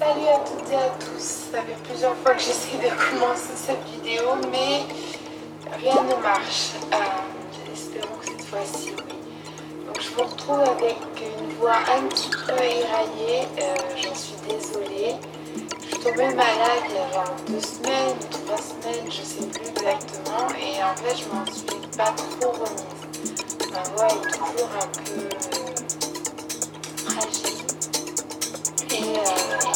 Salut à toutes et à tous. Ça fait plusieurs fois que j'essaie de commencer cette vidéo, mais rien ne marche. Euh, espérons que cette fois-ci, oui. Donc je vous retrouve avec une voix un petit peu éraillée. Euh, j'en suis désolée. Je suis tombée malade il y a genre deux semaines, trois semaines, je sais plus exactement. Et en fait, je m'en suis pas trop remise. Ma voix est toujours un peu euh, fragile. Et euh,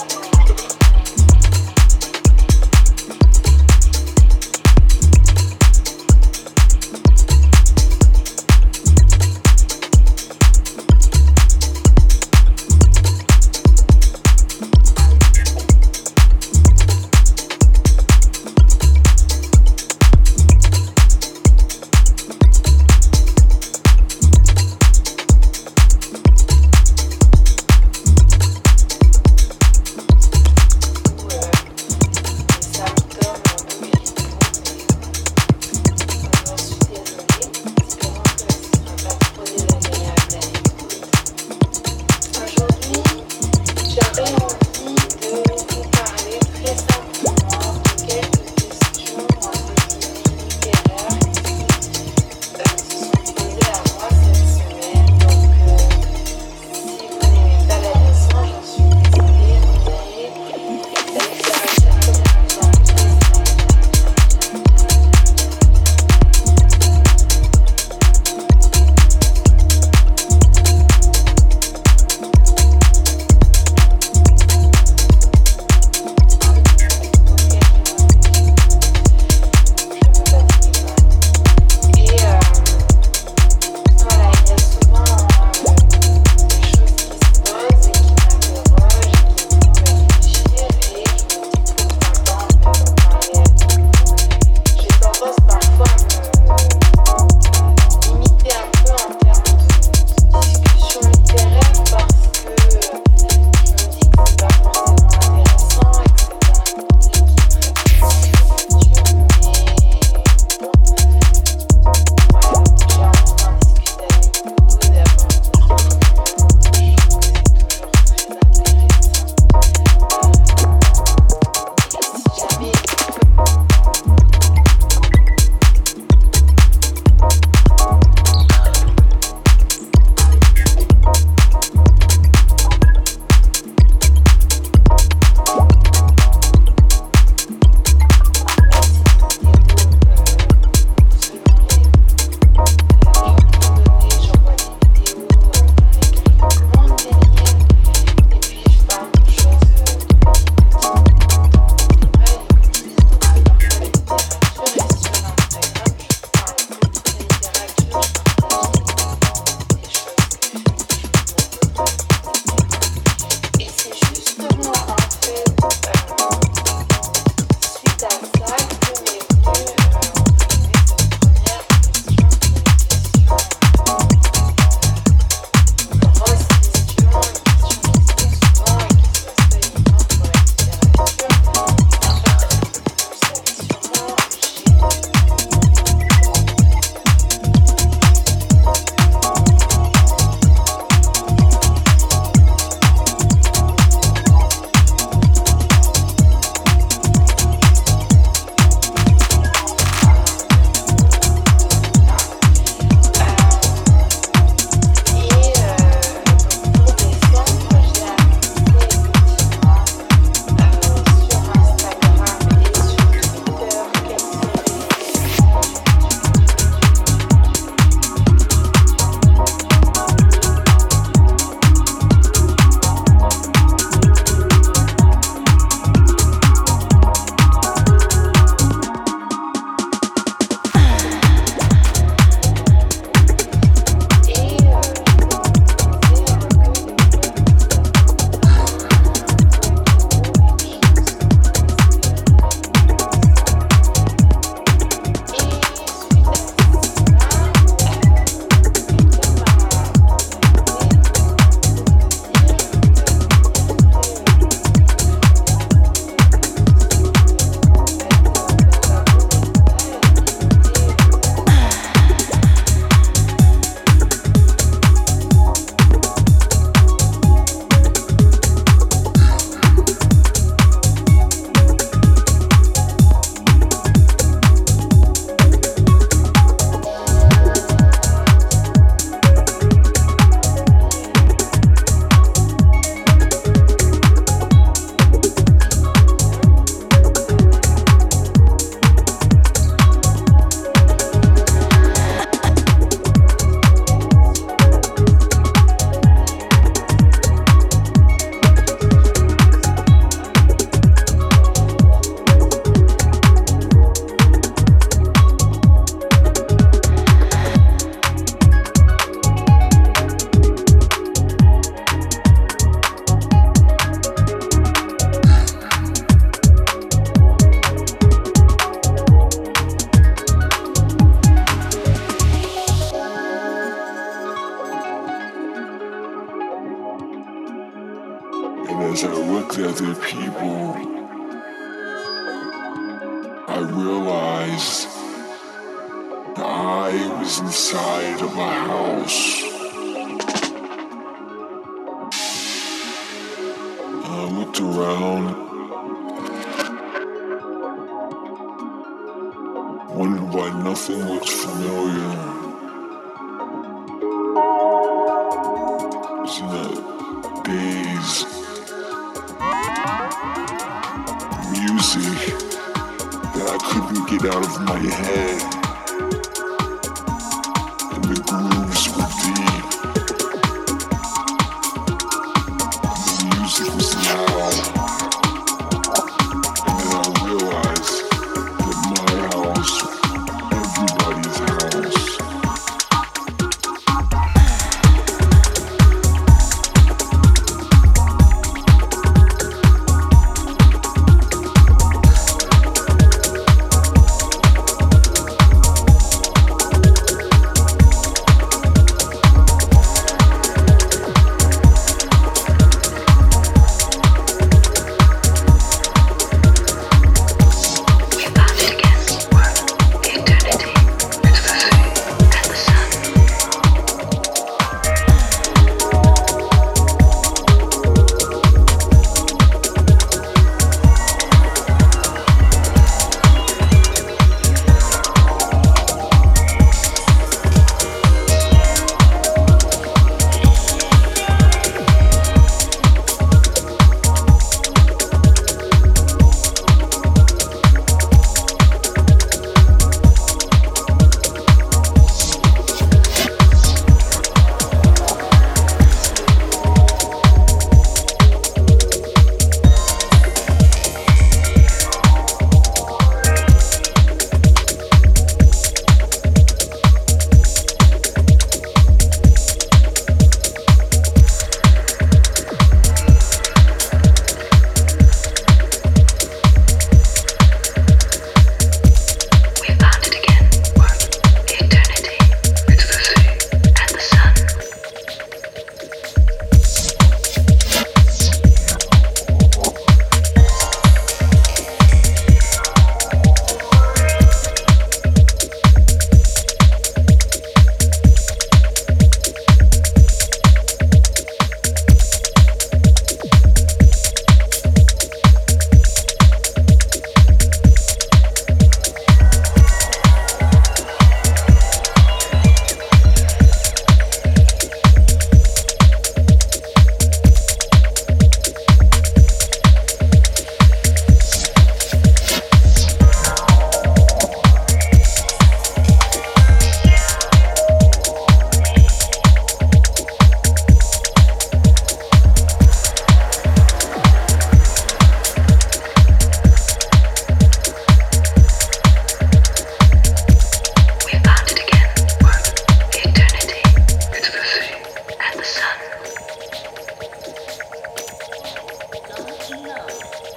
everything looks familiar. Isn't that days? Music that I couldn't get out of my head.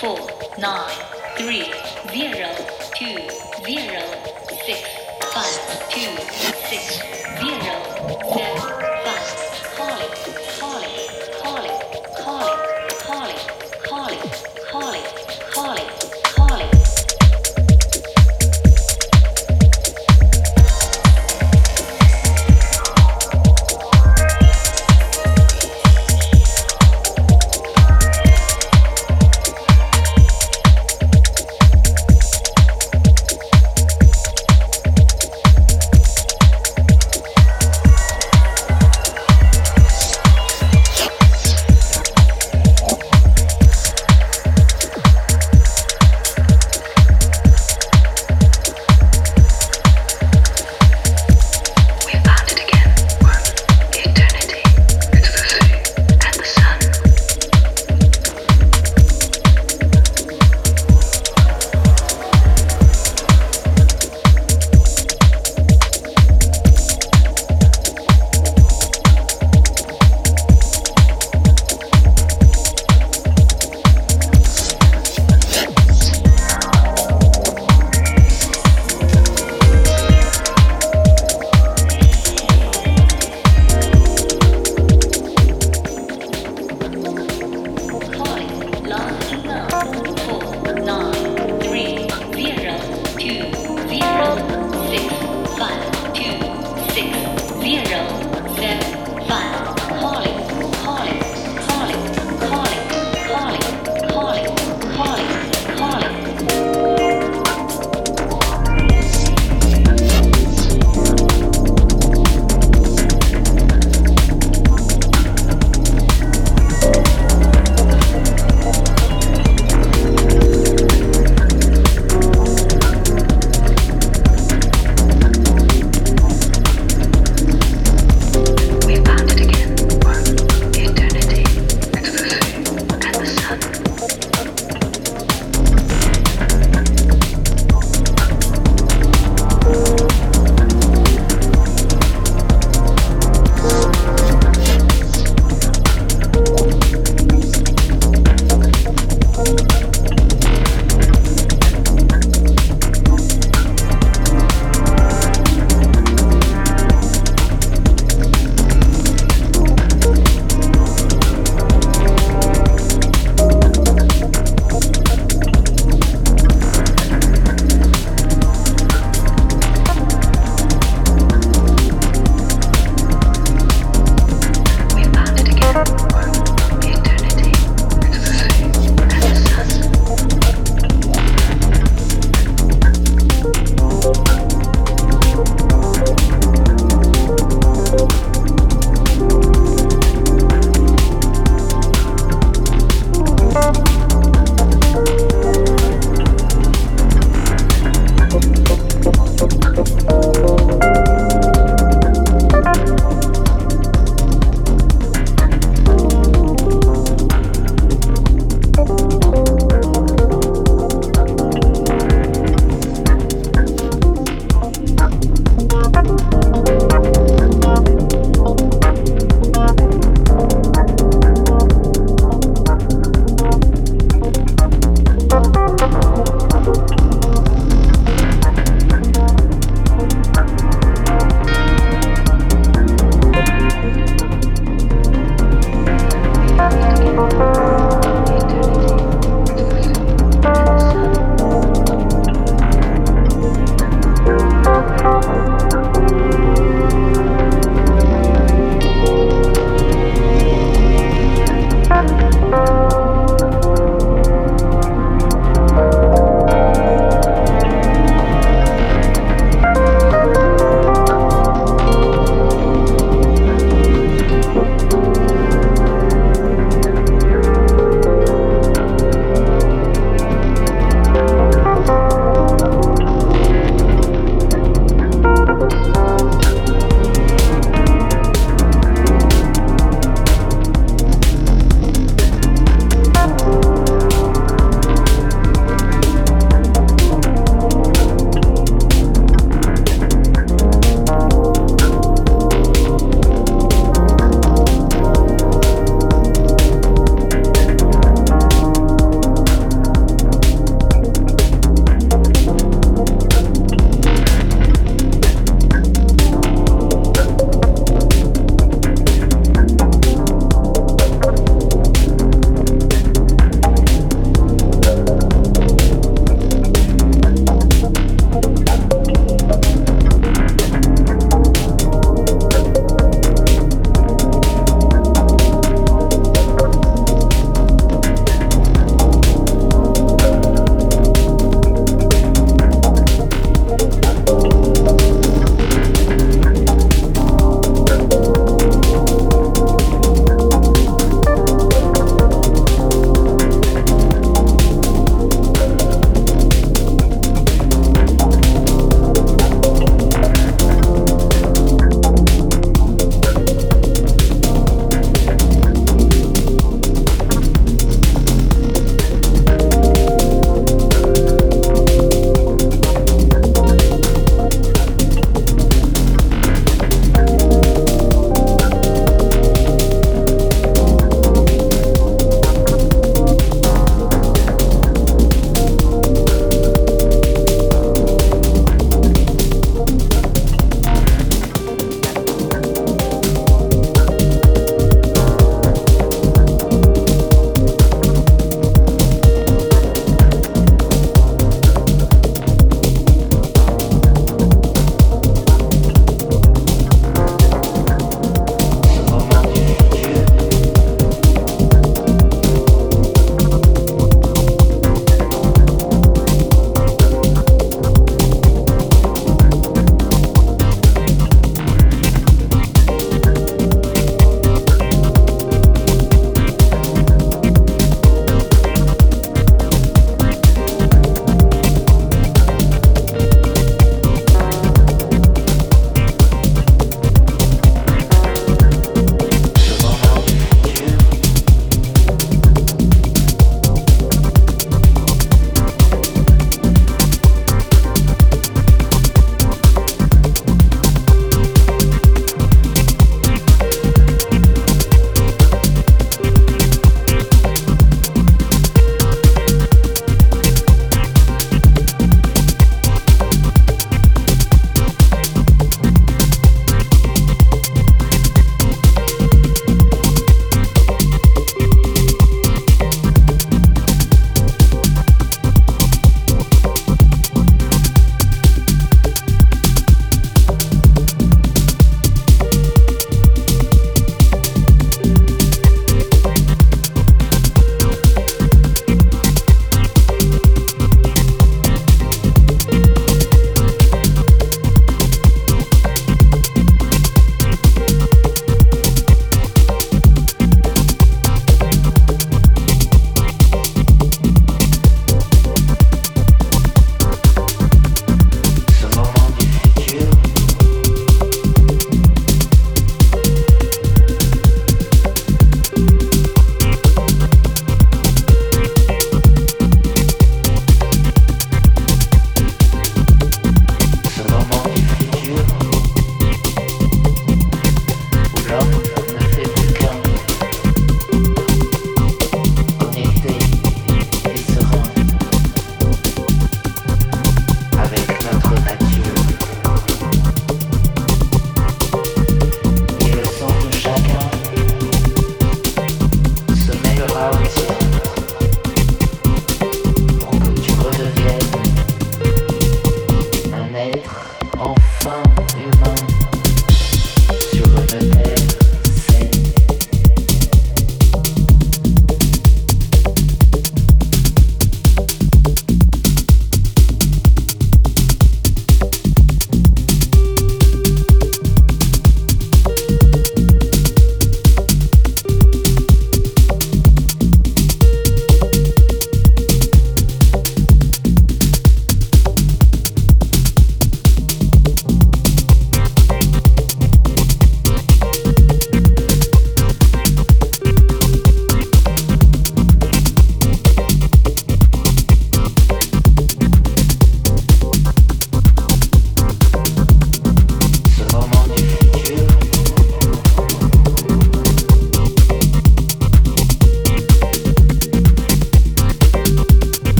four, nine, three, zero, two, zero, six, five, two, six, zero, seven, five, calling.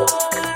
Oh,